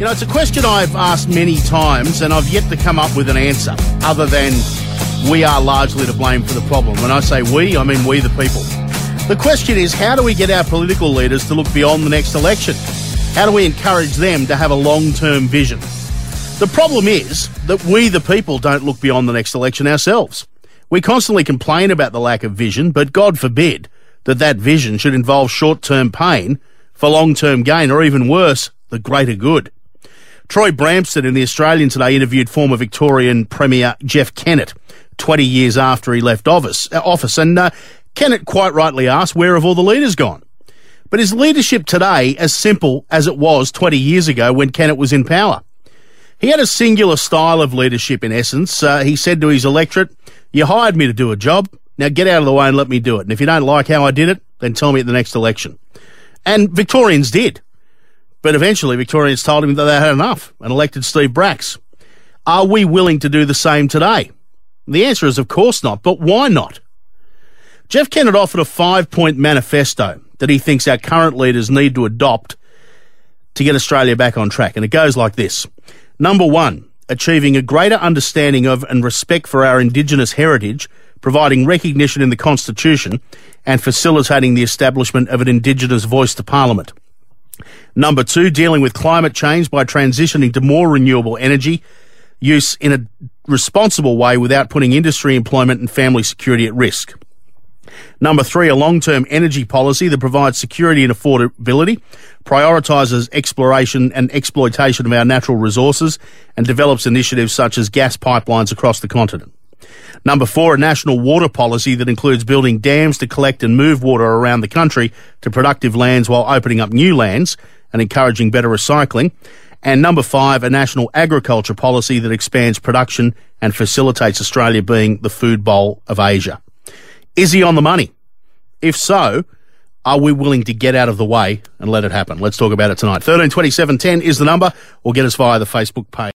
You know, it's a question I've asked many times, and I've yet to come up with an answer other than we are largely to blame for the problem. When I say we, I mean we, the people. The question is how do we get our political leaders to look beyond the next election? How do we encourage them to have a long term vision? The problem is that we, the people, don't look beyond the next election ourselves. We constantly complain about the lack of vision, but God forbid that that vision should involve short term pain for long term gain, or even worse, the greater good. Troy Bramston in the Australian today interviewed former Victorian Premier Jeff Kennett 20 years after he left office, uh, office and uh, Kennett quite rightly asked, where have all the leaders gone? But is leadership today as simple as it was 20 years ago when Kennett was in power? He had a singular style of leadership in essence. Uh, he said to his electorate, you hired me to do a job. Now get out of the way and let me do it. And if you don't like how I did it, then tell me at the next election. And Victorians did. But eventually, Victorians told him that they had enough and elected Steve Bracks. Are we willing to do the same today? The answer is, of course not. But why not? Jeff Kennett offered a five point manifesto that he thinks our current leaders need to adopt to get Australia back on track. And it goes like this Number one, achieving a greater understanding of and respect for our Indigenous heritage, providing recognition in the Constitution, and facilitating the establishment of an Indigenous voice to Parliament. Number two, dealing with climate change by transitioning to more renewable energy use in a responsible way without putting industry, employment, and family security at risk. Number three, a long-term energy policy that provides security and affordability, prioritises exploration and exploitation of our natural resources, and develops initiatives such as gas pipelines across the continent. Number four, a national water policy that includes building dams to collect and move water around the country to productive lands while opening up new lands and encouraging better recycling. And number five, a national agriculture policy that expands production and facilitates Australia being the food bowl of Asia. Is he on the money? If so, are we willing to get out of the way and let it happen? Let's talk about it tonight. 132710 is the number or get us via the Facebook page.